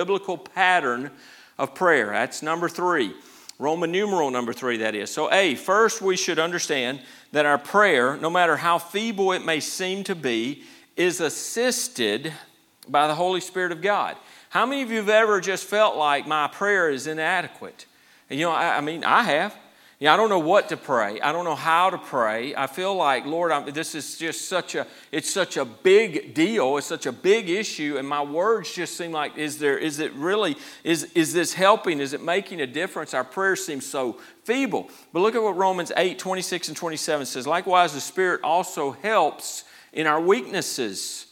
biblical pattern of prayer. That's number three. Roman numeral number three, that is. So, A, first we should understand that our prayer, no matter how feeble it may seem to be, is assisted by the Holy Spirit of God. How many of you have ever just felt like my prayer is inadequate? You know, I, I mean, I have. You know, I don't know what to pray. I don't know how to pray. I feel like, Lord, I'm, this is just such a, it's such a big deal. It's such a big issue. And my words just seem like, is there, is it really, is, is this helping? Is it making a difference? Our prayers seem so feeble. But look at what Romans 8, 26 and 27 says. Likewise, the Spirit also helps in our weaknesses.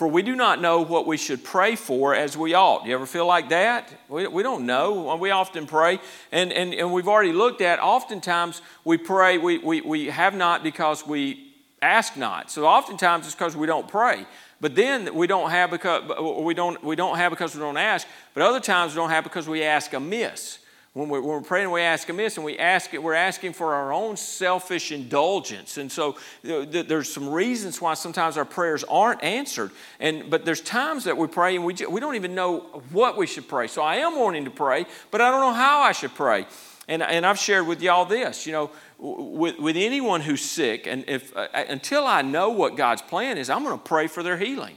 For we do not know what we should pray for as we ought. You ever feel like that? We, we don't know. We often pray, and, and, and we've already looked at, oftentimes we pray, we, we, we have not because we ask not. So oftentimes it's because we don't pray. But then we don't have because we don't, we don't have because we don't ask. But other times we don't have because we ask amiss. When we're, when we're, praying, we ask amiss, and we ask it, we're asking for our own selfish indulgence. And so there's some reasons why sometimes our prayers aren't answered. And, but there's times that we pray and we, we don't even know what we should pray. So I am wanting to pray, but I don't know how I should pray. And, and I've shared with y'all this, you know, with, with anyone who's sick, and if, uh, until I know what God's plan is, I'm going to pray for their healing.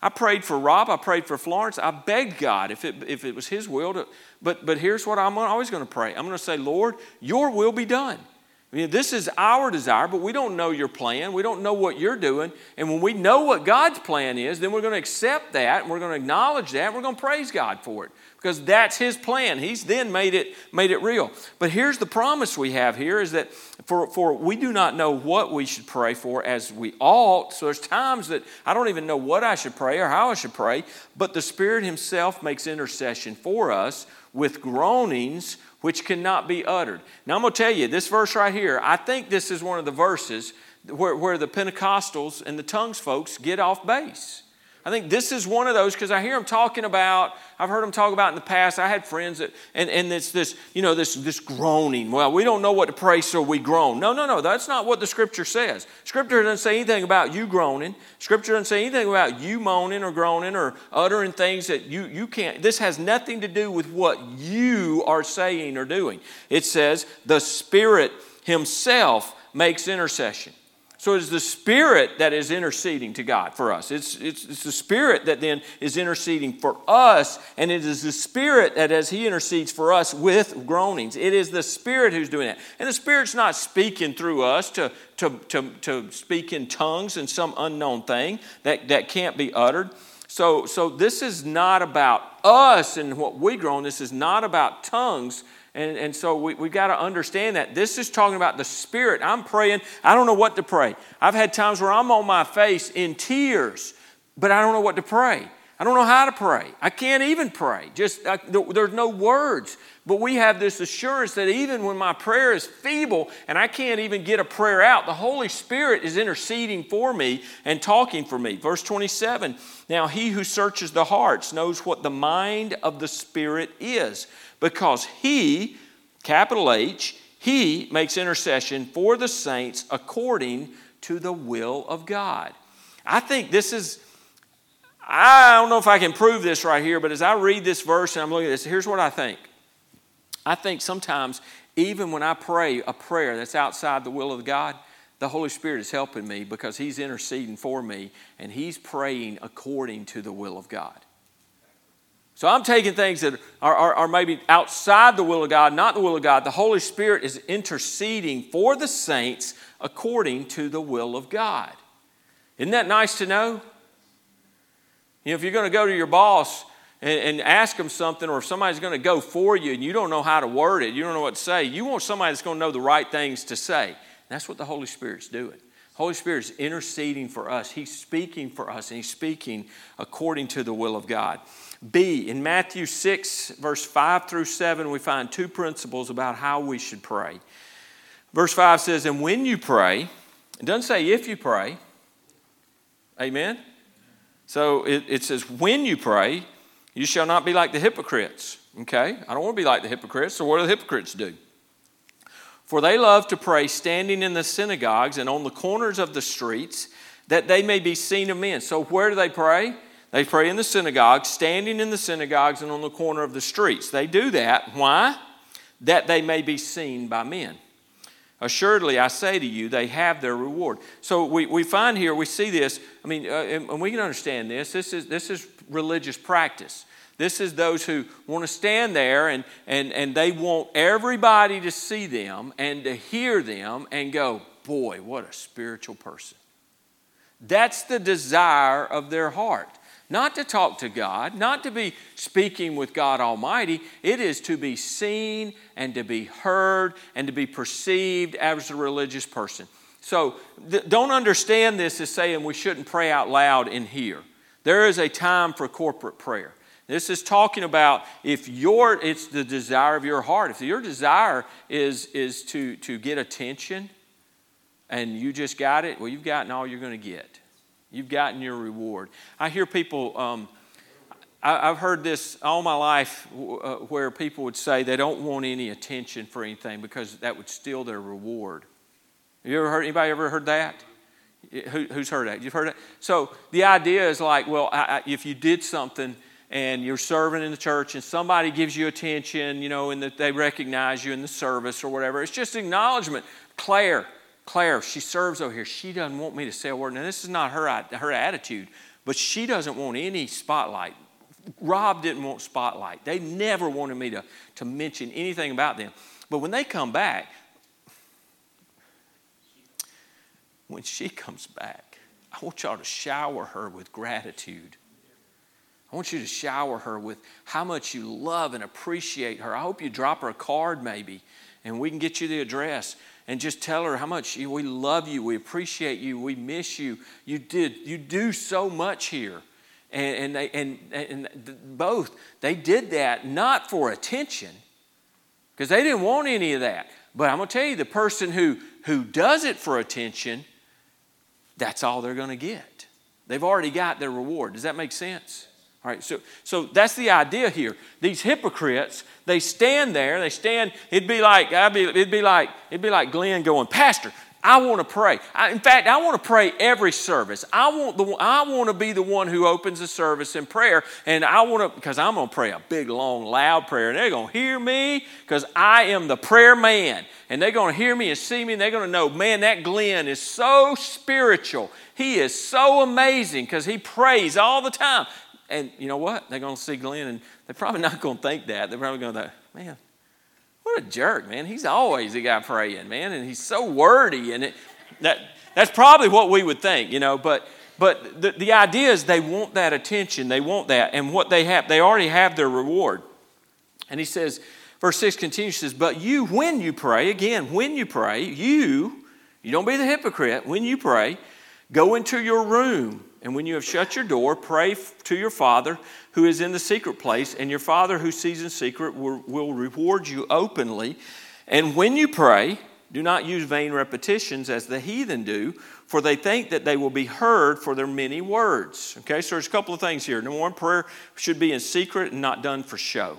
I prayed for Rob. I prayed for Florence. I begged God if it, if it was His will to. But, but here's what I'm always going to pray I'm going to say, Lord, your will be done. I mean, this is our desire, but we don't know your plan. We don't know what you're doing. And when we know what God's plan is, then we're going to accept that and we're going to acknowledge that and we're going to praise God for it because that's his plan. He's then made it, made it real. But here's the promise we have here is that for, for we do not know what we should pray for as we ought. So there's times that I don't even know what I should pray or how I should pray, but the Spirit Himself makes intercession for us with groanings which cannot be uttered. Now, I'm going to tell you, this verse right here, I think this is one of the verses where, where the Pentecostals and the tongues folks get off base. I think this is one of those because I hear them talking about, I've heard them talk about in the past. I had friends that, and, and it's this, you know, this, this groaning. Well, we don't know what to pray, so we groan. No, no, no. That's not what the scripture says. Scripture doesn't say anything about you groaning. Scripture doesn't say anything about you moaning or groaning or uttering things that you, you can't. This has nothing to do with what you are saying or doing. It says the Spirit Himself makes intercession. So it's the Spirit that is interceding to God for us. It's, it's, it's, the Spirit that then is interceding for us, and it is the Spirit that, as He intercedes for us with groanings, it is the Spirit who's doing that. And the Spirit's not speaking through us to, to, to, to speak in tongues and some unknown thing that, that can't be uttered. So, so this is not about us and what we groan. This is not about tongues and, and so we, we've got to understand that. This is talking about the Spirit. I'm praying. I don't know what to pray. I've had times where I'm on my face in tears, but I don't know what to pray. I don't know how to pray. I can't even pray. Just I, there's no words. But we have this assurance that even when my prayer is feeble and I can't even get a prayer out, the Holy Spirit is interceding for me and talking for me. Verse 27 Now he who searches the hearts knows what the mind of the Spirit is because he, capital H, he makes intercession for the saints according to the will of God. I think this is, I don't know if I can prove this right here, but as I read this verse and I'm looking at this, here's what I think. I think sometimes, even when I pray a prayer that's outside the will of God, the Holy Spirit is helping me because He's interceding for me and He's praying according to the will of God. So I'm taking things that are, are, are, maybe outside the will of God, not the will of God. The Holy Spirit is interceding for the saints according to the will of God. Isn't that nice to know? You know, if you're going to go to your boss and, and ask them something, or if somebody's going to go for you and you don't know how to word it, you don't know what to say, you want somebody that's going to know the right things to say. That's what the Holy Spirit's doing. Holy Spirit is interceding for us. He's speaking for us, and He's speaking according to the will of God. B, in Matthew 6, verse 5 through 7, we find two principles about how we should pray. Verse 5 says, And when you pray, it doesn't say if you pray. Amen? So it, it says, When you pray, you shall not be like the hypocrites. Okay? I don't want to be like the hypocrites. So what do the hypocrites do? For they love to pray standing in the synagogues and on the corners of the streets that they may be seen of men. So where do they pray? They pray in the synagogues, standing in the synagogues and on the corner of the streets. They do that. Why? That they may be seen by men. Assuredly, I say to you, they have their reward. So we, we find here, we see this. I mean, uh, and we can understand this. This is, this is religious practice. This is those who want to stand there and, and, and they want everybody to see them and to hear them and go, boy, what a spiritual person. That's the desire of their heart. Not to talk to God, not to be speaking with God Almighty. It is to be seen and to be heard and to be perceived as a religious person. So th- don't understand this as saying we shouldn't pray out loud in here. There is a time for corporate prayer. This is talking about if your it's the desire of your heart. If your desire is is to to get attention and you just got it, well, you've gotten all you're going to get. You've gotten your reward. I hear people, um, I, have heard this all my life uh, where people would say they don't want any attention for anything because that would steal their reward. Have you ever heard, anybody ever heard that? Who, who's heard that? You've heard that? So the idea is like, well, I, I, if you did something and you're serving in the church and somebody gives you attention, you know, and that they recognize you in the service or whatever, it's just acknowledgement. Claire, Claire, she serves over here. She doesn't want me to say a word. Now, this is not her, her attitude, but she doesn't want any spotlight. Rob didn't want spotlight. They never wanted me to, to mention anything about them. But when they come back, when she comes back, I want y'all to shower her with gratitude. I want you to shower her with how much you love and appreciate her. I hope you drop her a card maybe and we can get you the address and just tell her how much we love you, we appreciate you, we miss you. You did, you do so much here. And, and, they, and, and both, they did that not for attention, because they didn't want any of that. But I'm going to tell you, the person who, who does it for attention, that's all they're going to get. They've already got their reward. Does that make sense? All right, so, so that's the idea here. These hypocrites, they stand there, they stand, it'd be like, I'd be, it'd be like, it'd be like Glenn going, Pastor, I want to pray. I, in fact, I want to pray every service. I want, the, I want to be the one who opens the service in prayer. And I want to, because I'm going to pray a big, long, loud prayer. And they're going to hear me because I am the prayer man. And they're going to hear me and see me. And they're going to know, man, that Glenn is so spiritual. He is so amazing because he prays all the time. And you know what? They're going to see Glenn, and they're probably not going to think that. They're probably going to think, man, what a jerk, man. He's always a guy praying, man, and he's so wordy. And it, that, that's probably what we would think, you know. But, but the, the idea is they want that attention. They want that. And what they have, they already have their reward. And he says, verse 6 continues, says, But you, when you pray, again, when you pray, you, you don't be the hypocrite, when you pray, go into your room and when you have shut your door, pray to your Father who is in the secret place, and your Father who sees in secret will, will reward you openly. And when you pray, do not use vain repetitions as the heathen do, for they think that they will be heard for their many words. Okay, so there's a couple of things here. Number one, prayer should be in secret and not done for show.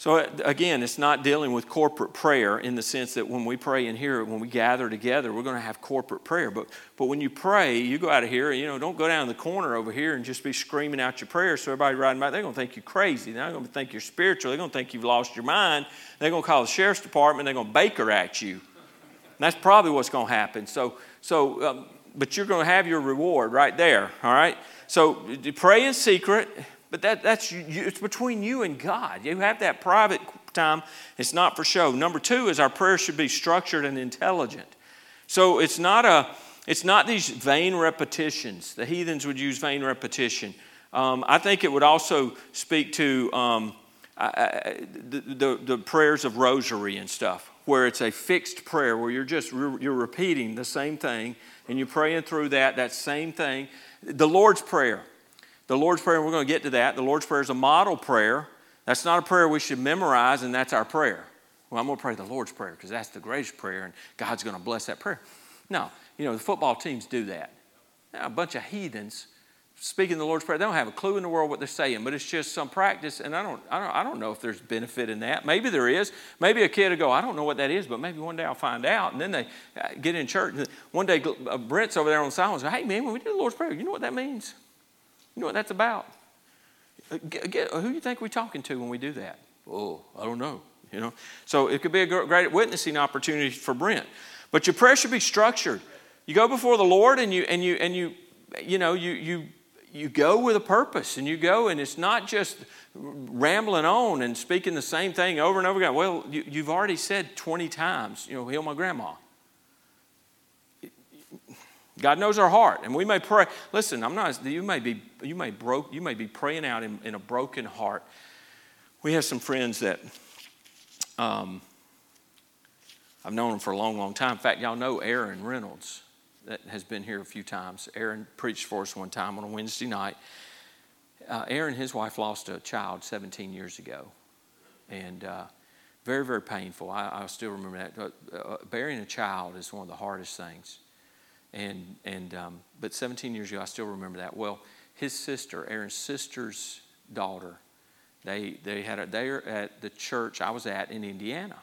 So, uh, again, it's not dealing with corporate prayer in the sense that when we pray in here, when we gather together, we're going to have corporate prayer. But, but when you pray, you go out of here, you know, don't go down the corner over here and just be screaming out your prayers so everybody riding by, they're going to think you're crazy. They're going to think you're spiritual. They're going to think you've lost your mind. They're going to call the sheriff's department. They're going to Baker Act you. And that's probably what's going to happen. So, so um, but you're going to have your reward right there, all right? So pray in secret but that, that's it's between you and God. You have that private time. It's not for show. Number two is our prayer should be structured and intelligent. So it's not a it's not these vain repetitions. The heathens would use vain repetition. Um, I think it would also speak to um, I, the, the, the prayers of rosary and stuff, where it's a fixed prayer where you're just you're repeating the same thing and you're praying through that that same thing. The Lord's prayer. The Lord's Prayer, we're going to get to that. The Lord's Prayer is a model prayer. That's not a prayer we should memorize, and that's our prayer. Well, I'm going to pray the Lord's Prayer because that's the greatest prayer, and God's going to bless that prayer. No, you know, the football teams do that. Now, a bunch of heathens speaking the Lord's Prayer, they don't have a clue in the world what they're saying, but it's just some practice, and I don't, I don't, I don't know if there's benefit in that. Maybe there is. Maybe a kid will go, I don't know what that is, but maybe one day I'll find out. And then they uh, get in church. One day, uh, Brent's over there on the side and says, Hey, man, when we do the Lord's Prayer, you know what that means? You know what that's about? Uh, get, who do you think we're talking to when we do that? Oh, I don't know. You know, so it could be a great witnessing opportunity for Brent. But your prayer should be structured. You go before the Lord and you and you and you you know you you you go with a purpose and you go and it's not just rambling on and speaking the same thing over and over again. Well, you, you've already said 20 times, you know, heal my grandma. God knows our heart, and we may pray. Listen, I'm not. You may be. You may broke. You may be praying out in, in a broken heart. We have some friends that um, I've known them for a long, long time. In fact, y'all know Aaron Reynolds that has been here a few times. Aaron preached for us one time on a Wednesday night. Uh, Aaron and his wife lost a child 17 years ago, and uh, very, very painful. I, I still remember that. Uh, burying a child is one of the hardest things. And, and um, but 17 years ago, I still remember that. Well, his sister, Aaron's sister's daughter, they, they had a, they are at the church I was at in Indiana,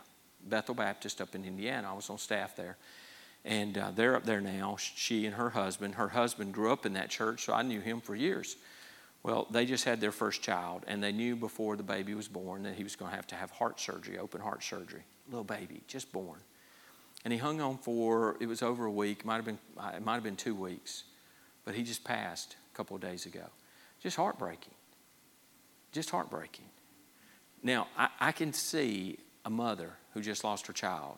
Bethel Baptist up in Indiana. I was on staff there. And uh, they're up there now, she and her husband. Her husband grew up in that church, so I knew him for years. Well, they just had their first child, and they knew before the baby was born that he was going to have to have heart surgery, open heart surgery. Little baby, just born. And he hung on for, it was over a week, might have been, it might have been two weeks, but he just passed a couple of days ago. Just heartbreaking. Just heartbreaking. Now, I, I can see a mother who just lost her child.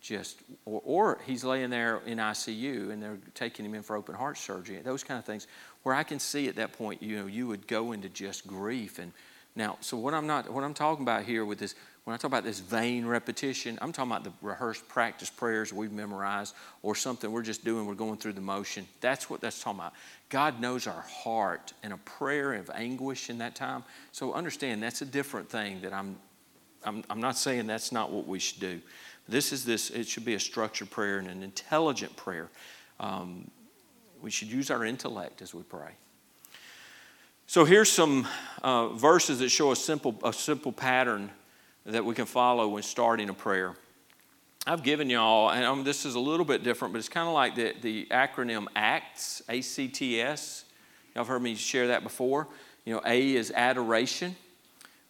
Just, or, or he's laying there in ICU and they're taking him in for open heart surgery, those kind of things, where I can see at that point, you know, you would go into just grief. And now, so what I'm not, what I'm talking about here with this when I talk about this vain repetition, I'm talking about the rehearsed practice prayers we've memorized or something we're just doing, we're going through the motion. That's what that's talking about. God knows our heart and a prayer of anguish in that time. So understand that's a different thing that I'm, I'm, I'm not saying that's not what we should do. This is this, it should be a structured prayer and an intelligent prayer. Um, we should use our intellect as we pray. So here's some uh, verses that show a simple, a simple pattern that we can follow when starting a prayer. I've given y'all, and um, this is a little bit different, but it's kind of like the, the acronym ACTS, A C T S. Y'all have heard me share that before. You know, A is adoration,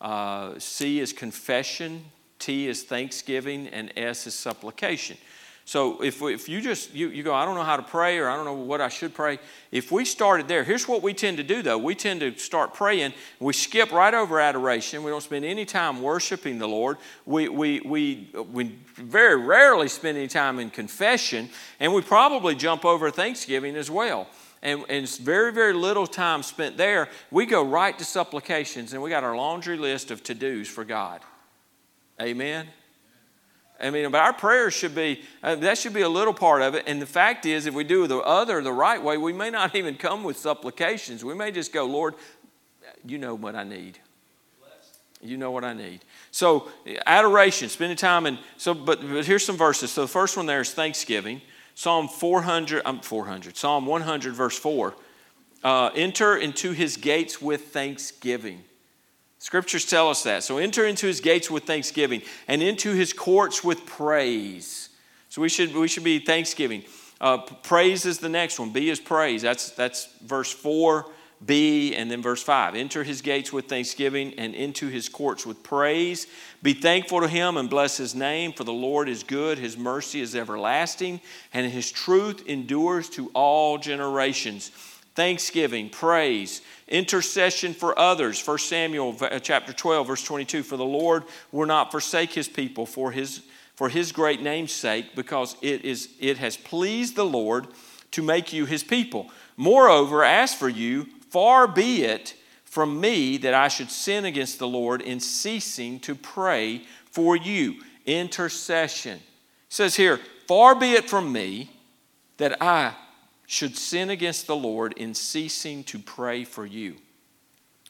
uh, C is confession, T is thanksgiving, and S is supplication. So if, if you just, you, you go, I don't know how to pray or I don't know what I should pray. If we started there, here's what we tend to do though. We tend to start praying. We skip right over adoration. We don't spend any time worshiping the Lord. We, we, we, we very rarely spend any time in confession. And we probably jump over Thanksgiving as well. And, and it's very, very little time spent there. We go right to supplications and we got our laundry list of to dos for God. Amen. I mean, but our prayers should be, uh, that should be a little part of it. And the fact is, if we do the other the right way, we may not even come with supplications. We may just go, Lord, you know what I need. You know what I need. So, adoration, spending time and so, but, but here's some verses. So, the first one there is Thanksgiving. Psalm 400, I'm um, 400, Psalm 100, verse 4. Uh, enter into his gates with thanksgiving Scriptures tell us that. So enter into his gates with thanksgiving and into his courts with praise. So we should, we should be thanksgiving. Uh, praise is the next one. B is praise. That's, that's verse 4, B, and then verse 5. Enter his gates with thanksgiving and into his courts with praise. Be thankful to him and bless his name, for the Lord is good, his mercy is everlasting, and his truth endures to all generations thanksgiving, praise, intercession for others. 1 Samuel uh, chapter 12, verse 22 For the Lord will not forsake his people for his, for his great name's sake, because it, is, it has pleased the Lord to make you his people. Moreover, as for you, far be it from me that I should sin against the Lord in ceasing to pray for you. Intercession. It says here, far be it from me that I should sin against the Lord in ceasing to pray for you.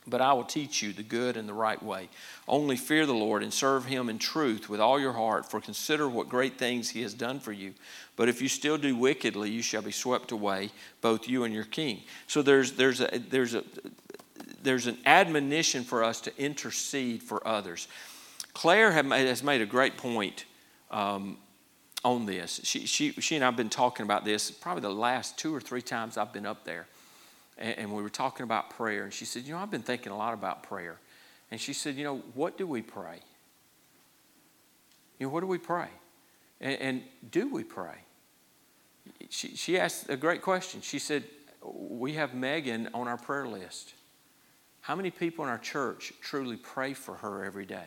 But I will teach you the good and the right way. Only fear the Lord and serve him in truth with all your heart, for consider what great things he has done for you. But if you still do wickedly, you shall be swept away, both you and your king. So there's, there's, a, there's, a, there's an admonition for us to intercede for others. Claire has made a great point um, on this. She, she, she and I have been talking about this probably the last two or three times I've been up there. and, and we were talking about prayer. And she said, You know, I've been thinking a lot about prayer. And she said, You know, what do we pray? You know, what do we pray? And, and do we pray? She, she asked a great question. She said, We have Megan on our prayer list. How many people in our church truly pray for her every day?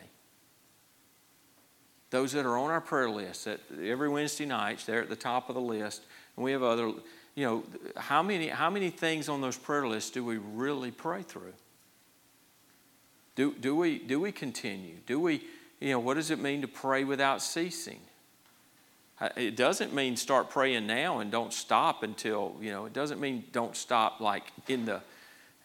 Those that are on our prayer list, that every Wednesday night, they're at the top of the list, and we have other, you know, how many, how many things on those prayer lists do we really pray through? Do, do, we, do we continue? Do we, you know, what does it mean to pray without ceasing? Uh, it doesn't mean start praying now and don't stop until, you know, it doesn't mean don't stop like in the,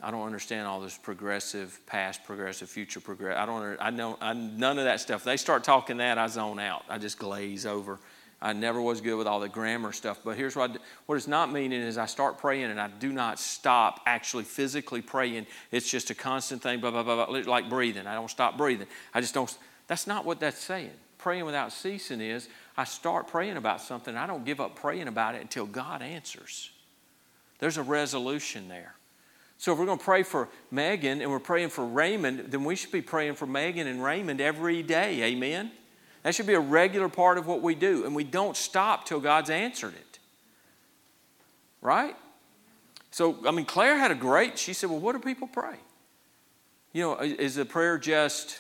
I don't understand all this progressive, past progressive, future progressive. I don't, I know, I, none of that stuff. They start talking that, I zone out. I just glaze over. I never was good with all the grammar stuff. But here's what I, what it's not meaning is I start praying and I do not stop actually physically praying. It's just a constant thing, blah, blah, blah, blah, like breathing. I don't stop breathing. I just don't. That's not what that's saying. Praying without ceasing is I start praying about something. I don't give up praying about it until God answers. There's a resolution there. So if we're going to pray for Megan and we're praying for Raymond, then we should be praying for Megan and Raymond every day. Amen? That should be a regular part of what we do. And we don't stop till God's answered it. Right? So, I mean, Claire had a great, she said, Well, what do people pray? You know, is the prayer just,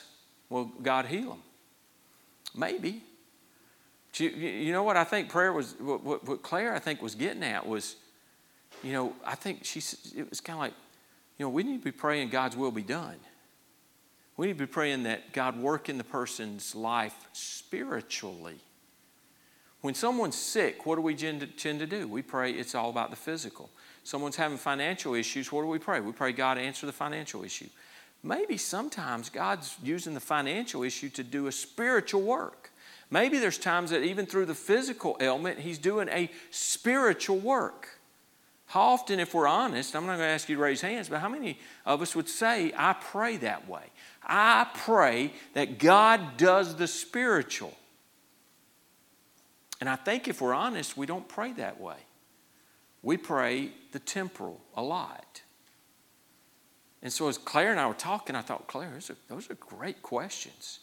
well, God heal them? Maybe. You, you know what I think prayer was, what, what Claire I think was getting at was, you know, I think she, it was kind of like, you know, we need to be praying God's will be done. We need to be praying that God work in the person's life spiritually. When someone's sick, what do we tend to do? We pray it's all about the physical. Someone's having financial issues, what do we pray? We pray God answer the financial issue. Maybe sometimes God's using the financial issue to do a spiritual work. Maybe there's times that even through the physical ailment, He's doing a spiritual work. How often, if we're honest, I'm not going to ask you to raise hands, but how many of us would say, I pray that way? I pray that God does the spiritual. And I think if we're honest, we don't pray that way. We pray the temporal a lot. And so as Claire and I were talking, I thought, Claire, those are, those are great questions.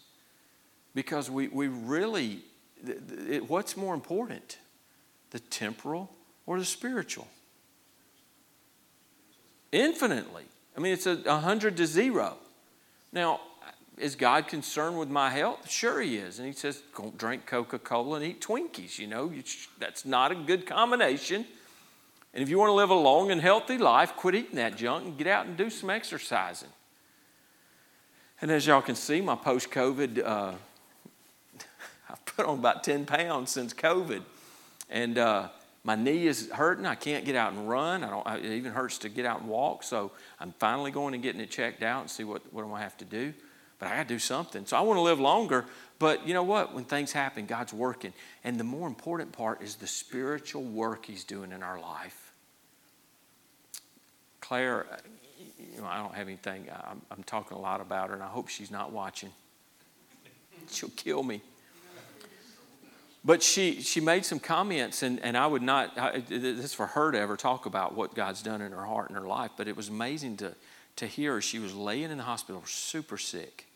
Because we, we really, it, what's more important, the temporal or the spiritual? Infinitely. I mean, it's a 100 to 0. Now, is God concerned with my health? Sure, He is. And He says, don't drink Coca Cola and eat Twinkies. You know, that's not a good combination. And if you want to live a long and healthy life, quit eating that junk and get out and do some exercising. And as y'all can see, my post COVID, uh, I've put on about 10 pounds since COVID. And uh, my knee is hurting. I can't get out and run. I don't, it even hurts to get out and walk. So I'm finally going and getting it checked out and see what, what I'm going to have to do. But I got to do something. So I want to live longer. But you know what? When things happen, God's working. And the more important part is the spiritual work He's doing in our life. Claire, uh, you know, I don't have anything. I'm, I'm talking a lot about her, and I hope she's not watching. She'll kill me. But she, she made some comments, and, and I would not, I, this is for her to ever talk about what God's done in her heart and her life, but it was amazing to, to hear her. She was laying in the hospital, super sick,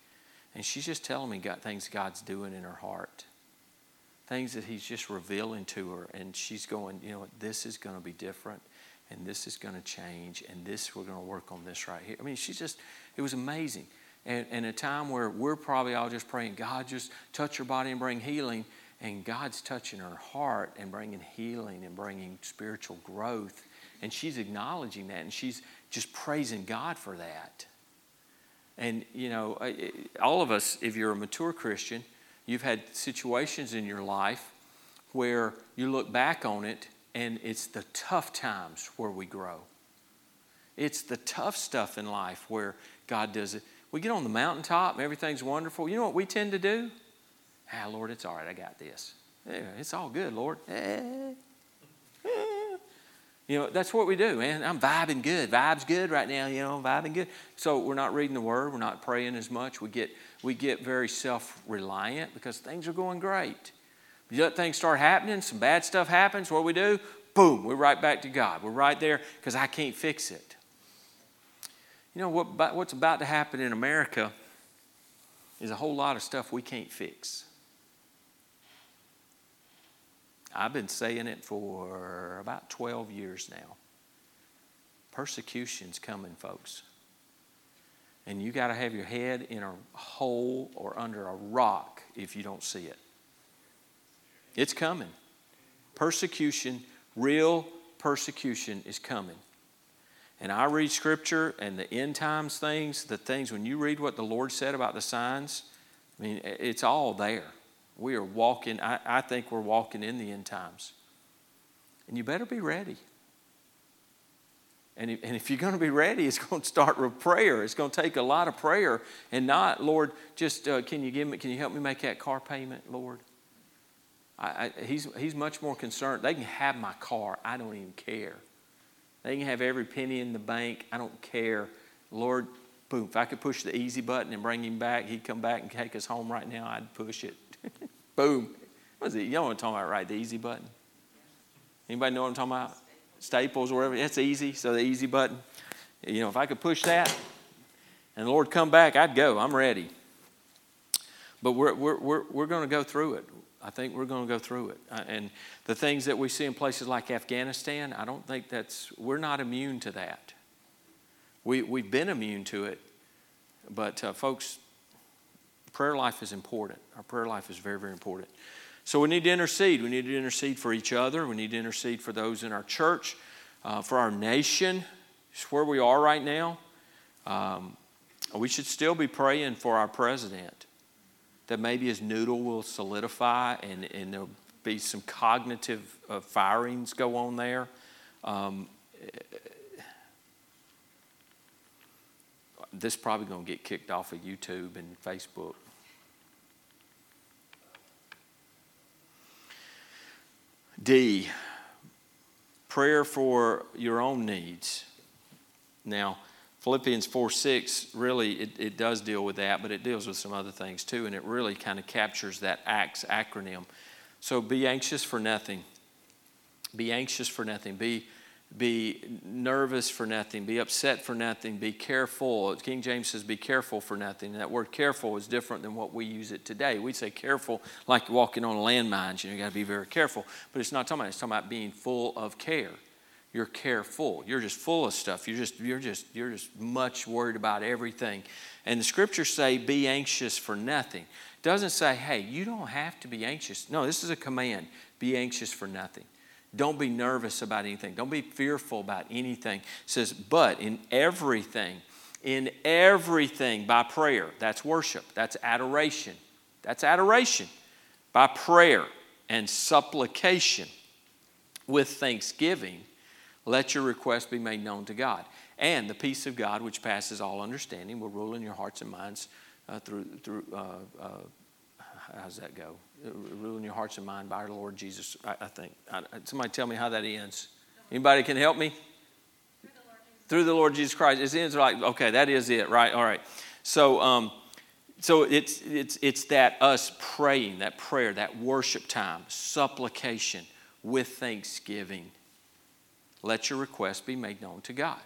and she's just telling me God, things God's doing in her heart, things that He's just revealing to her, and she's going, you know, this is going to be different, and this is going to change, and this, we're going to work on this right here. I mean, she just, it was amazing. And, and a time where we're probably all just praying, God, just touch her body and bring healing and God's touching her heart and bringing healing and bringing spiritual growth. And she's acknowledging that and she's just praising God for that. And, you know, all of us, if you're a mature Christian, you've had situations in your life where you look back on it and it's the tough times where we grow. It's the tough stuff in life where God does it. We get on the mountaintop and everything's wonderful. You know what we tend to do? Ah, Lord, it's all right. I got this. Yeah, it's all good, Lord. Eh, eh. You know, that's what we do, man. I'm vibing good. Vibe's good right now, you know, vibing good. So we're not reading the word, we're not praying as much. We get we get very self-reliant because things are going great. You let things start happening, some bad stuff happens, what do we do? Boom, we're right back to God. We're right there because I can't fix it. You know what, what's about to happen in America is a whole lot of stuff we can't fix. I've been saying it for about 12 years now. Persecution's coming, folks. And you got to have your head in a hole or under a rock if you don't see it. It's coming. Persecution, real persecution is coming. And I read scripture and the end times things, the things, when you read what the Lord said about the signs, I mean, it's all there. We are walking, I, I think we're walking in the end times. And you better be ready. And if, you're going to be ready, it's going to start with prayer. It's going to take a lot of prayer and not, Lord, just uh, can you give me, can you help me make that car payment, Lord? I, I, he's, he's much more concerned. They can have my car. I don't even care. They can have every penny in the bank. I don't care. Lord, boom, if I could push the easy button and bring him back, he'd come back and take us home right now, I'd push it. boom. What is it? You know what I'm talking about, right? The easy button. Anybody know what I'm talking about? Staples or whatever. That's easy. So the easy button. You know, if I could push that and the Lord come back, I'd go. I'm ready. But we're, we're, we're, we're going to go through it. I think we're going to go through it. Uh, and the things that we see in places like Afghanistan, I don't think that's, we're not immune to that. We, we've been immune to it. But, uh, folks, prayer life is important. Our prayer life is very, very important. So we need to intercede. We need to intercede for each other. We need to intercede for those in our church, uh, for our nation. It's where we are right now. Um, we should still be praying for our president that maybe his noodle will solidify and, and there'll be some cognitive uh, firings go on there. Um, this is probably going to get kicked off of YouTube and Facebook. D, prayer for your own needs. Now, Philippians 4 6, really, it, it does deal with that, but it deals with some other things too, and it really kind of captures that ACTS acronym. So be anxious for nothing. Be anxious for nothing. Be, be nervous for nothing. Be upset for nothing. Be careful. King James says, be careful for nothing. That word careful is different than what we use it today. We say careful like walking on landmines. You know, you got to be very careful. But it's not talking about, it's talking about being full of care you're careful. You're just full of stuff. You're just, you're just, you're just much worried about everything. And the scriptures say, be anxious for nothing. It doesn't say, hey, you don't have to be anxious. No, this is a command. Be anxious for nothing. Don't be nervous about anything. Don't be fearful about anything. It says, but in everything, in everything by prayer. That's worship. That's adoration. That's adoration. By prayer and supplication with thanksgiving let your request be made known to God. And the peace of God, which passes all understanding, will rule in your hearts and minds uh, through, through uh, uh, how does that go? Ruling your hearts and mind by our Lord Jesus, I, I think. I, somebody tell me how that ends. Anybody can help me? Through the Lord Jesus Christ. It ends like, okay, that is it, right? All right. So, um, so it's, it's, it's that us praying, that prayer, that worship time, supplication with thanksgiving let your request be made known to God.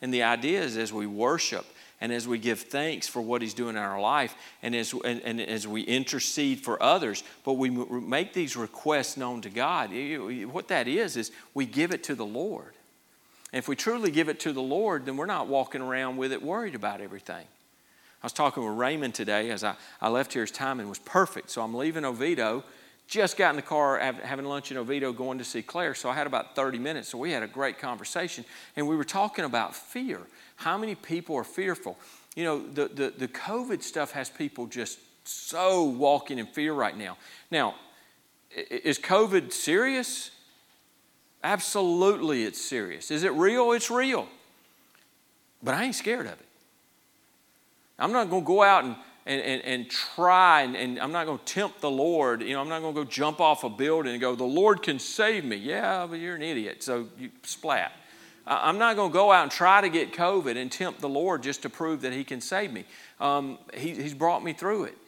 And the idea is as we worship and as we give thanks for what He's doing in our life, and as, and, and as we intercede for others, but we make these requests known to God, what that is, is we give it to the Lord. And if we truly give it to the Lord, then we're not walking around with it worried about everything. I was talking with Raymond today as I, I left here. His timing was perfect. So I'm leaving Oviedo just got in the car having lunch in Oviedo going to see Claire, so I had about 30 minutes. So we had a great conversation, and we were talking about fear. How many people are fearful? You know, the, the, the COVID stuff has people just so walking in fear right now. Now, is COVID serious? Absolutely, it's serious. Is it real? It's real. But I ain't scared of it. I'm not going to go out and and, and, and try, and, and I'm not going to tempt the Lord. You know, I'm not going to go jump off a building and go, the Lord can save me. Yeah, but you're an idiot, so you splat. I'm not going to go out and try to get COVID and tempt the Lord just to prove that He can save me. Um, he, he's brought me through it.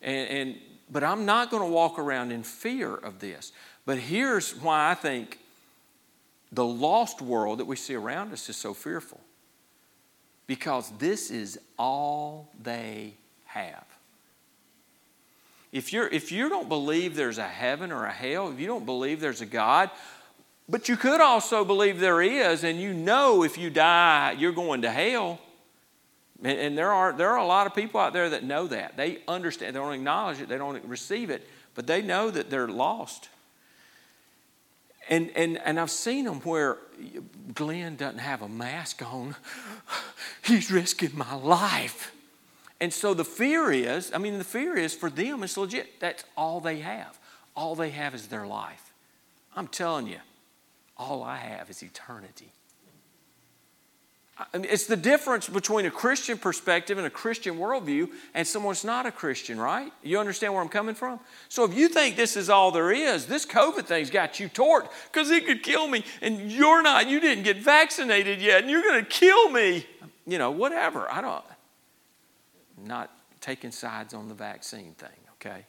And, and, but I'm not going to walk around in fear of this. But here's why I think the lost world that we see around us is so fearful. because this is all they have. If, you're, if you don't believe there's a heaven or a hell, if you don't believe there's a God, but you could also believe there is, and you know if you die, you're going to hell. And, and there, are, there are a lot of people out there that know that. They understand, they don't acknowledge it, they don't receive it, but they know that they're lost. And, and, and I've seen them where Glenn doesn't have a mask on. He's risking my life. And so the fear is, I mean, the fear is for them, it's legit. That's all they have. All they have is their life. I'm telling you, all I have is eternity. I mean, it's the difference between a Christian perspective and a Christian worldview and someone's not a Christian, right? You understand where I'm coming from? So if you think this is all there is, this COVID thing's got you torqued because it could kill me, and you're not, you didn't get vaccinated yet, and you're going to kill me. You know, whatever. I don't, not taking sides on the vaccine thing, okay?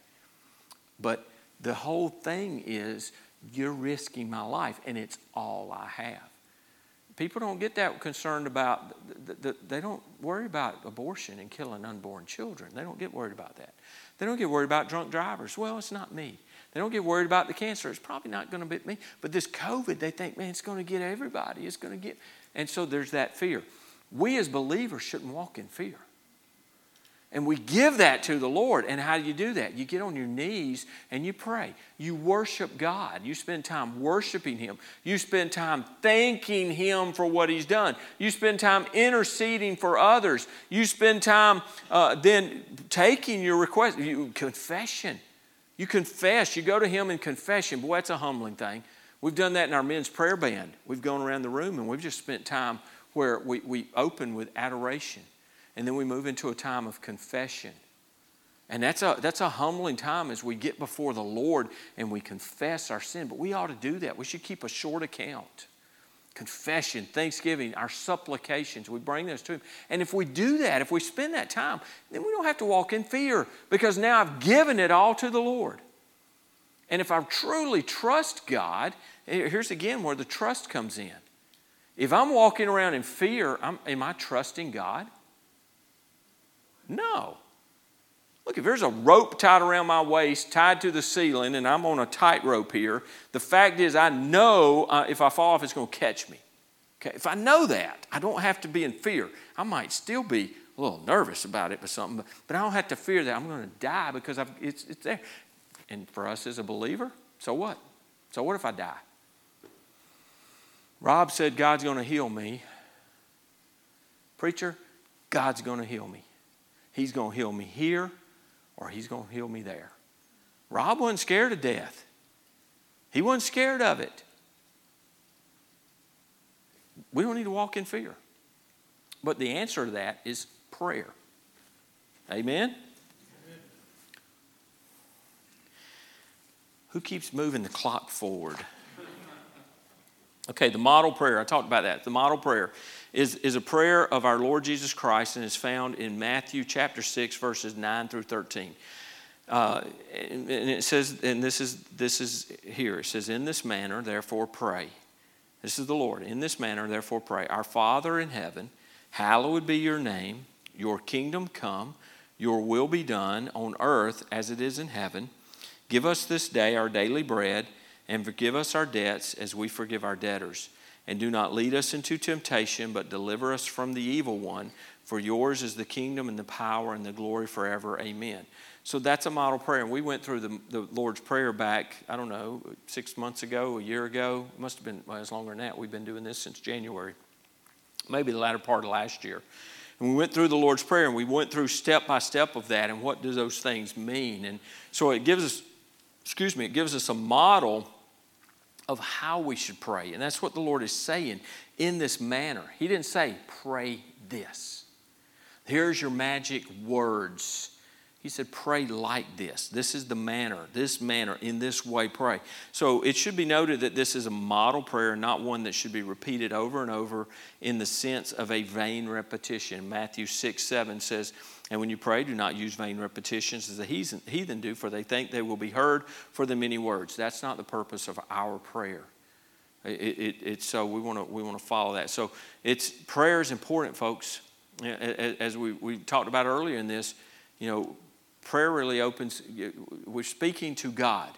But the whole thing is you're risking my life, and it's all I have. People don't get that concerned about, they don't worry about abortion and killing unborn children. They don't get worried about that. They don't get worried about drunk drivers. Well, it's not me. They don't get worried about the cancer. It's probably not going to be me. But this COVID, they think, man, it's going to get everybody. It's going to get. And so there's that fear. We as believers shouldn't walk in fear. And we give that to the Lord. And how do you do that? You get on your knees and you pray. You worship God. You spend time worshiping Him. You spend time thanking Him for what He's done. You spend time interceding for others. You spend time uh, then taking your request. You, confession. You confess. You go to Him in confession. Boy, that's a humbling thing. We've done that in our men's prayer band. We've gone around the room and we've just spent time where we, we open with adoration and then we move into a time of confession. And that's a, that's a humbling time as we get before the Lord and we confess our sin. But we ought to do that. We should keep a short account. Confession, thanksgiving, our supplications, we bring those to Him. And if we do that, if we spend that time, then we don't have to walk in fear because now I've given it all to the Lord. And if I truly trust God, here's again where the trust comes in. If I'm walking around in fear, I'm, am I trusting God? No. Look, if there's a rope tied around my waist, tied to the ceiling, and I'm on a tightrope here, the fact is, I know uh, if I fall off, it's going to catch me. Okay, if I know that, I don't have to be in fear. I might still be a little nervous about it, but something, but I don't have to fear that I'm going to die because I've, it's, it's there. And for us as a believer, so what? So what if I die? Rob said God's going to heal me. Preacher, God's going to heal me. He's going to heal me here or He's going to heal me there. Rob wasn't scared of death, he wasn't scared of it. We don't need to walk in fear. But the answer to that is prayer. Amen? Amen? Who keeps moving the clock forward? Okay, the model prayer. I talked about that. The model prayer is, is a prayer of our Lord Jesus Christ and is found in Matthew chapter 6, verses 9 through 13. Uh, and, and it says, and this is, this is here, it says, In this manner, therefore, pray. This is the Lord. In this manner, therefore, pray. Our Father in heaven, hallowed be your name, your kingdom come, your will be done on earth as it is in heaven. Give us this day our daily bread and forgive us our debts as we forgive our debtors. And do not lead us into temptation, but deliver us from the evil one. For yours is the kingdom and the power and the glory forever. Amen. So that's a model prayer. And we went through the, the Lord's Prayer back, I don't know, six months ago, a year ago. It must have been, well, it's longer than that. We've been doing this since January, maybe the latter part of last year. And we went through the Lord's Prayer and we went through step by step of that and what do those things mean. And so it gives us, excuse me, it gives us a model of how we should pray. And that's what the Lord is saying in this manner. He didn't say, pray this. Here's your magic words. He said, pray like this. This is the manner, this manner, in this way, pray. So it should be noted that this is a model prayer, not one that should be repeated over and over in the sense of a vain repetition. Matthew 6 7 says, and when you pray, do not use vain repetitions as the heathen do, for they think they will be heard for the many words. That's not the purpose of our prayer. It, it, it's so we want to we want to follow that. So it's prayer is important, folks. as we, we talked about earlier in this, you know, prayer really opens, we're speaking to God.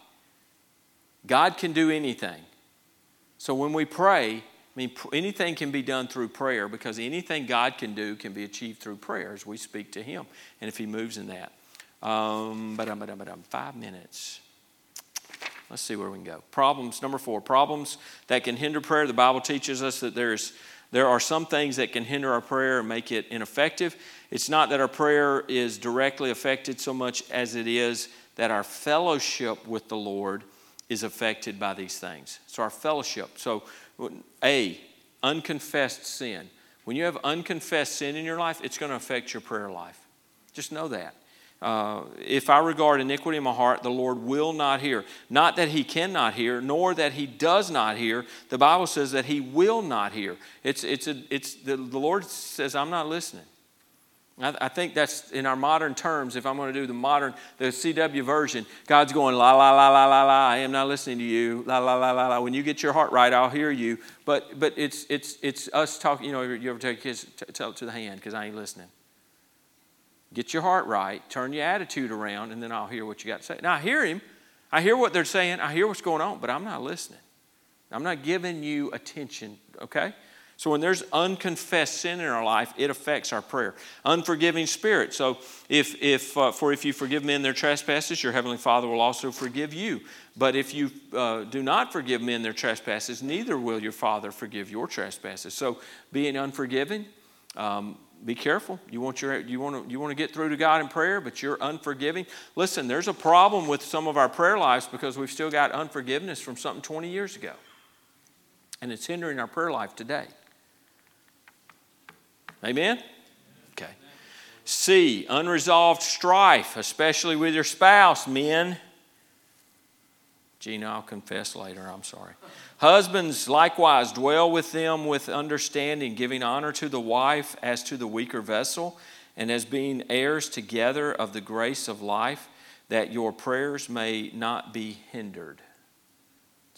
God can do anything. So when we pray, mean, anything can be done through prayer because anything God can do can be achieved through prayer as we speak to Him and if He moves in that. Um, five minutes. Let's see where we can go. Problems, number four, problems that can hinder prayer. The Bible teaches us that there's there are some things that can hinder our prayer and make it ineffective. It's not that our prayer is directly affected so much as it is that our fellowship with the Lord is affected by these things. So, our fellowship. So, A, unconfessed sin. When you have unconfessed sin in your life, it's going to affect your prayer life. Just know that. Uh, if I regard iniquity in my heart, the Lord will not hear. Not that he cannot hear, nor that he does not hear. The Bible says that he will not hear. It's, it's, a, it's the, the Lord says, I'm not listening. I, I think that's in our modern terms, if I'm going to do the modern, the CW version, God's going, la, la, la, la, la, la, I am not listening to you, la, la, la, la, la. When you get your heart right, I'll hear you. But, but it's, it's, it's us talking, you know, you ever tell your kids, tell it to the hand because I ain't listening. Get your heart right, turn your attitude around, and then I'll hear what you got to say. Now, I hear him. I hear what they're saying. I hear what's going on, but I'm not listening. I'm not giving you attention, okay? So when there's unconfessed sin in our life, it affects our prayer. Unforgiving spirit. So if, if uh, for if you forgive men their trespasses, your heavenly Father will also forgive you. But if you uh, do not forgive men their trespasses, neither will your Father forgive your trespasses. So being unforgiving, um, be careful. You want, your, you, want to, you want to get through to God in prayer, but you're unforgiving. Listen, there's a problem with some of our prayer lives because we've still got unforgiveness from something 20 years ago. And it's hindering our prayer life today. Amen? Okay. C, unresolved strife, especially with your spouse, men. Gina, I'll confess later. I'm sorry. Husbands, likewise, dwell with them with understanding, giving honor to the wife as to the weaker vessel, and as being heirs together of the grace of life, that your prayers may not be hindered.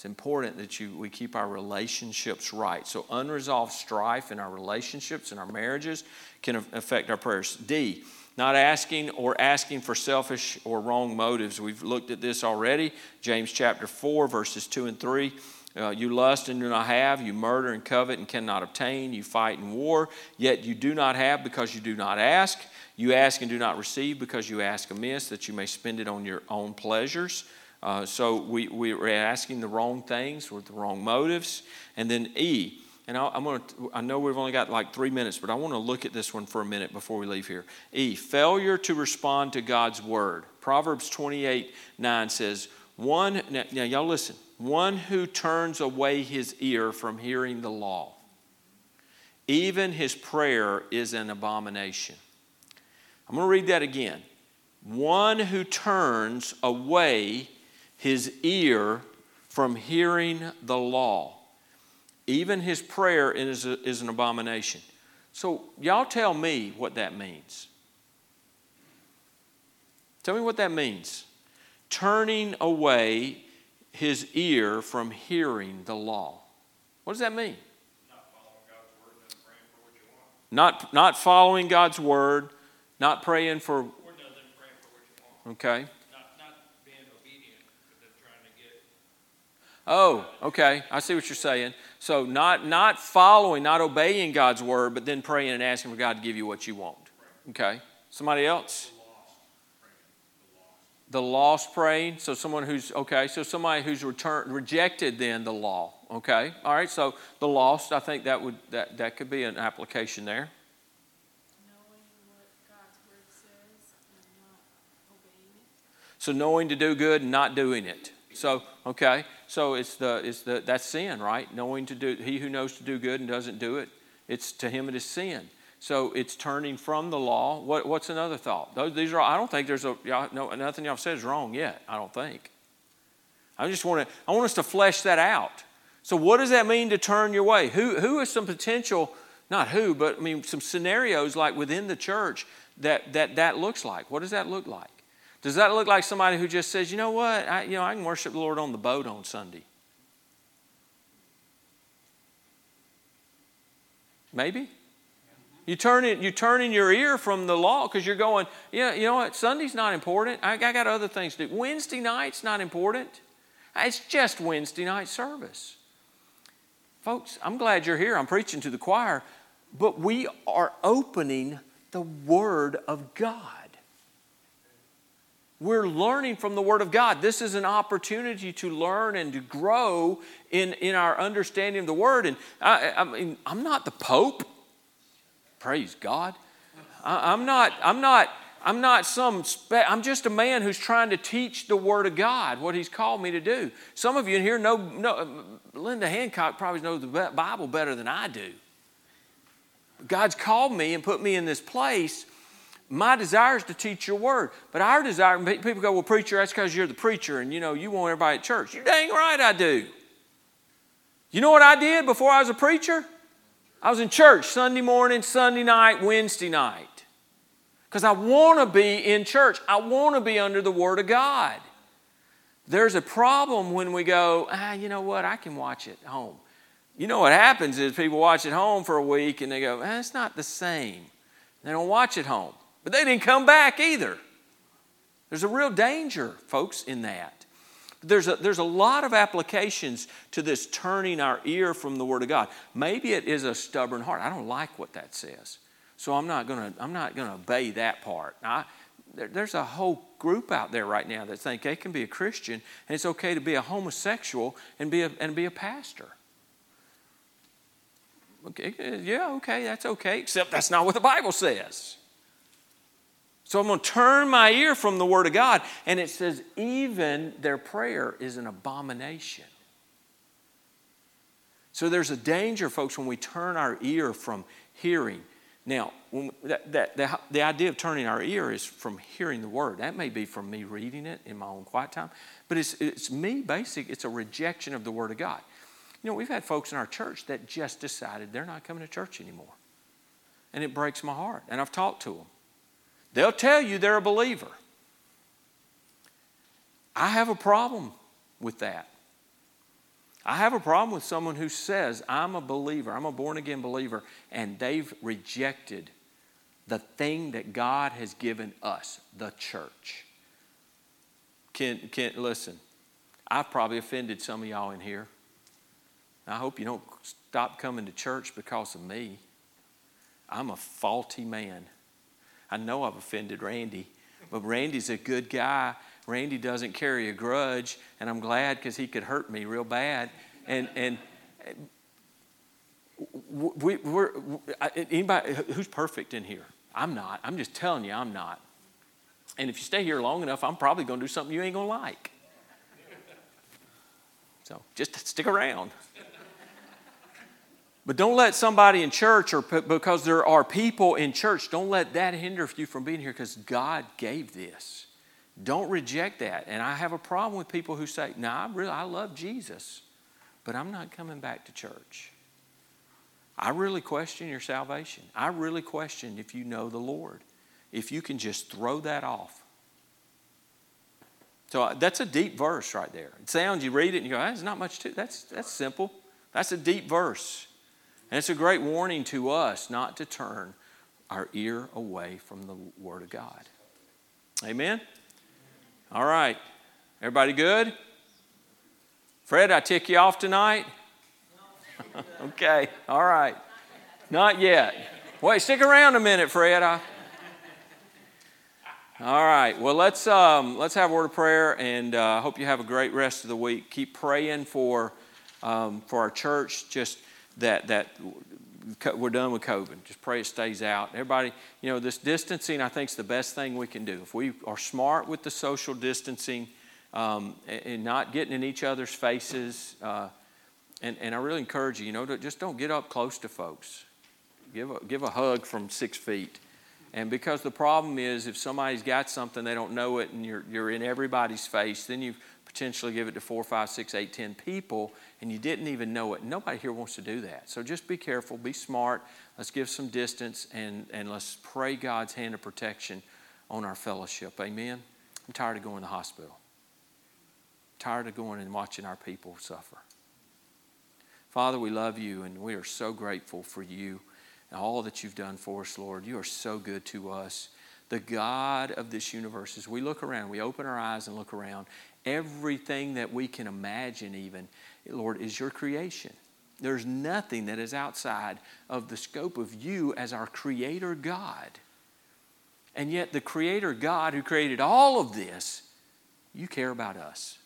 It's important that you, we keep our relationships right. So, unresolved strife in our relationships and our marriages can affect our prayers. D, not asking or asking for selfish or wrong motives. We've looked at this already. James chapter 4, verses 2 and 3. Uh, you lust and do not have, you murder and covet and cannot obtain, you fight and war, yet you do not have because you do not ask. You ask and do not receive because you ask amiss, that you may spend it on your own pleasures. Uh, so we, we're asking the wrong things with the wrong motives. And then E, and I, am going to, I know we've only got like three minutes, but I want to look at this one for a minute before we leave here. E, failure to respond to God's word. Proverbs 28 9 says, one, now, now y'all listen, one who turns away his ear from hearing the law. Even his prayer is an abomination. I'm going to read that again. One who turns away his ear from hearing the law. Even his prayer is, a, is an abomination. So, y'all tell me what that means. Tell me what that means. Turning away his ear from hearing the law. What does that mean? Not, not following God's word, not praying for. Okay. Oh, okay. I see what you're saying. So not not following, not obeying God's word, but then praying and asking for God to give you what you want. Okay. Somebody else? the lost praying so someone who's okay so somebody who's returned rejected then the law okay all right so the lost i think that would that, that could be an application there so knowing to do good and not doing it so okay so it's the it's the that's sin right knowing to do he who knows to do good and doesn't do it it's to him it is sin so it's turning from the law. What, what's another thought? Those, these are. I don't think there's a. no, nothing y'all said is wrong yet. I don't think. I just want to. I want us to flesh that out. So what does that mean to turn your way? Who who is some potential? Not who, but I mean some scenarios like within the church that that that looks like. What does that look like? Does that look like somebody who just says, you know what, I, you know, I can worship the Lord on the boat on Sunday? Maybe. You turn it, you turning your ear from the law because you're going, yeah, you know what? Sunday's not important. I, I got other things to do. Wednesday night's not important. It's just Wednesday night service. Folks, I'm glad you're here. I'm preaching to the choir, but we are opening the Word of God. We're learning from the Word of God. This is an opportunity to learn and to grow in, in our understanding of the Word. And I, I mean, I'm not the Pope. Praise God. I, I'm not, I'm not, I'm not some, spe- I'm just a man who's trying to teach the Word of God, what He's called me to do. Some of you in here know, know Linda Hancock probably knows the Bible better than I do. God's called me and put me in this place. My desire is to teach your word. But our desire, people go, well, preacher, that's because you're the preacher and you know, you want everybody at church. You dang right I do. You know what I did before I was a preacher? I was in church Sunday morning, Sunday night, Wednesday night. Because I want to be in church. I want to be under the Word of God. There's a problem when we go, ah, you know what, I can watch it at home. You know what happens is people watch it home for a week and they go, ah, it's not the same. They don't watch it home. But they didn't come back either. There's a real danger, folks, in that. There's a, there's a lot of applications to this turning our ear from the Word of God. Maybe it is a stubborn heart. I don't like what that says. So I'm not going to I'm not going to obey that part. I, there, there's a whole group out there right now that think they can be a Christian and it's okay to be a homosexual and be a, and be a pastor. Okay, yeah, okay, that's okay, except that's not what the Bible says. So I'm going to turn my ear from the Word of God. And it says, even their prayer is an abomination. So there's a danger, folks, when we turn our ear from hearing. Now, that, that, the, the idea of turning our ear is from hearing the Word. That may be from me reading it in my own quiet time, but it's, it's me, basic, it's a rejection of the Word of God. You know, we've had folks in our church that just decided they're not coming to church anymore. And it breaks my heart. And I've talked to them. They'll tell you they're a believer. I have a problem with that. I have a problem with someone who says, I'm a believer, I'm a born again believer, and they've rejected the thing that God has given us, the church. Can, can, listen, I've probably offended some of y'all in here. I hope you don't stop coming to church because of me. I'm a faulty man. I know I've offended Randy, but Randy's a good guy. Randy doesn't carry a grudge, and I'm glad because he could hurt me real bad. And and we, we're anybody who's perfect in here. I'm not. I'm just telling you, I'm not. And if you stay here long enough, I'm probably going to do something you ain't going to like. So just stick around. But don't let somebody in church or because there are people in church, don't let that hinder you from being here because God gave this. Don't reject that. And I have a problem with people who say, "No, I really I love Jesus, but I'm not coming back to church." I really question your salvation. I really question if you know the Lord. If you can just throw that off. So uh, that's a deep verse right there. It sounds, you read it and you go, that's not much to That's, that's simple. That's a deep verse. And it's a great warning to us not to turn our ear away from the Word of God. Amen? All right. Everybody good? Fred, I tick you off tonight? okay. All right. Not yet. Wait, stick around a minute, Fred. I... All right. Well, let's um, let's have a word of prayer, and I uh, hope you have a great rest of the week. Keep praying for um, for our church. Just that, that we're done with COVID. Just pray it stays out. Everybody, you know, this distancing, I think, is the best thing we can do. If we are smart with the social distancing um, and not getting in each other's faces, uh, and, and I really encourage you, you know, to, just don't get up close to folks. Give a, give a hug from six feet. And because the problem is, if somebody's got something, they don't know it, and you're, you're in everybody's face, then you potentially give it to four, five, six, eight, ten people, and you didn't even know it. Nobody here wants to do that. So just be careful, be smart. Let's give some distance and, and let's pray God's hand of protection on our fellowship. Amen. I'm tired of going to the hospital. I'm tired of going and watching our people suffer. Father, we love you and we are so grateful for you and all that you've done for us, Lord. You are so good to us. The God of this universe, as we look around, we open our eyes and look around, everything that we can imagine, even, Lord, is your creation. There's nothing that is outside of the scope of you as our Creator God. And yet, the Creator God who created all of this, you care about us.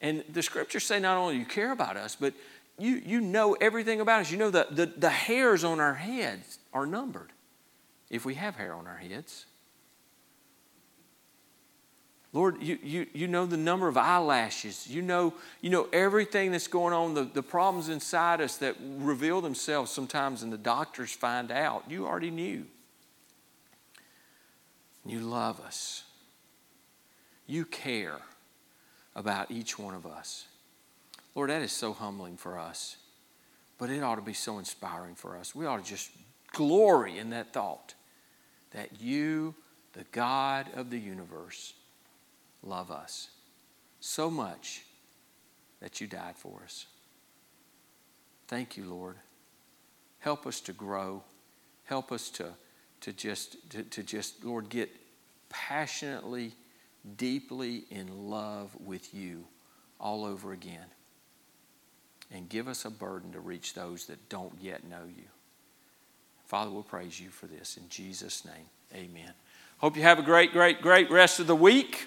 And the scriptures say not only you care about us, but you, you know everything about us. You know the, the, the hairs on our heads are numbered if we have hair on our heads. Lord, you, you, you know the number of eyelashes. You know, you know everything that's going on, the, the problems inside us that reveal themselves sometimes and the doctors find out. You already knew. You love us. You care about each one of us. Lord, that is so humbling for us, but it ought to be so inspiring for us. We ought to just glory in that thought that you, the God of the universe, love us so much that you died for us. Thank you, Lord. Help us to grow. Help us to, to just to, to just, Lord, get passionately, deeply in love with you all over again. And give us a burden to reach those that don't yet know you. Father, we'll praise you for this in Jesus' name. Amen. Hope you have a great, great, great rest of the week.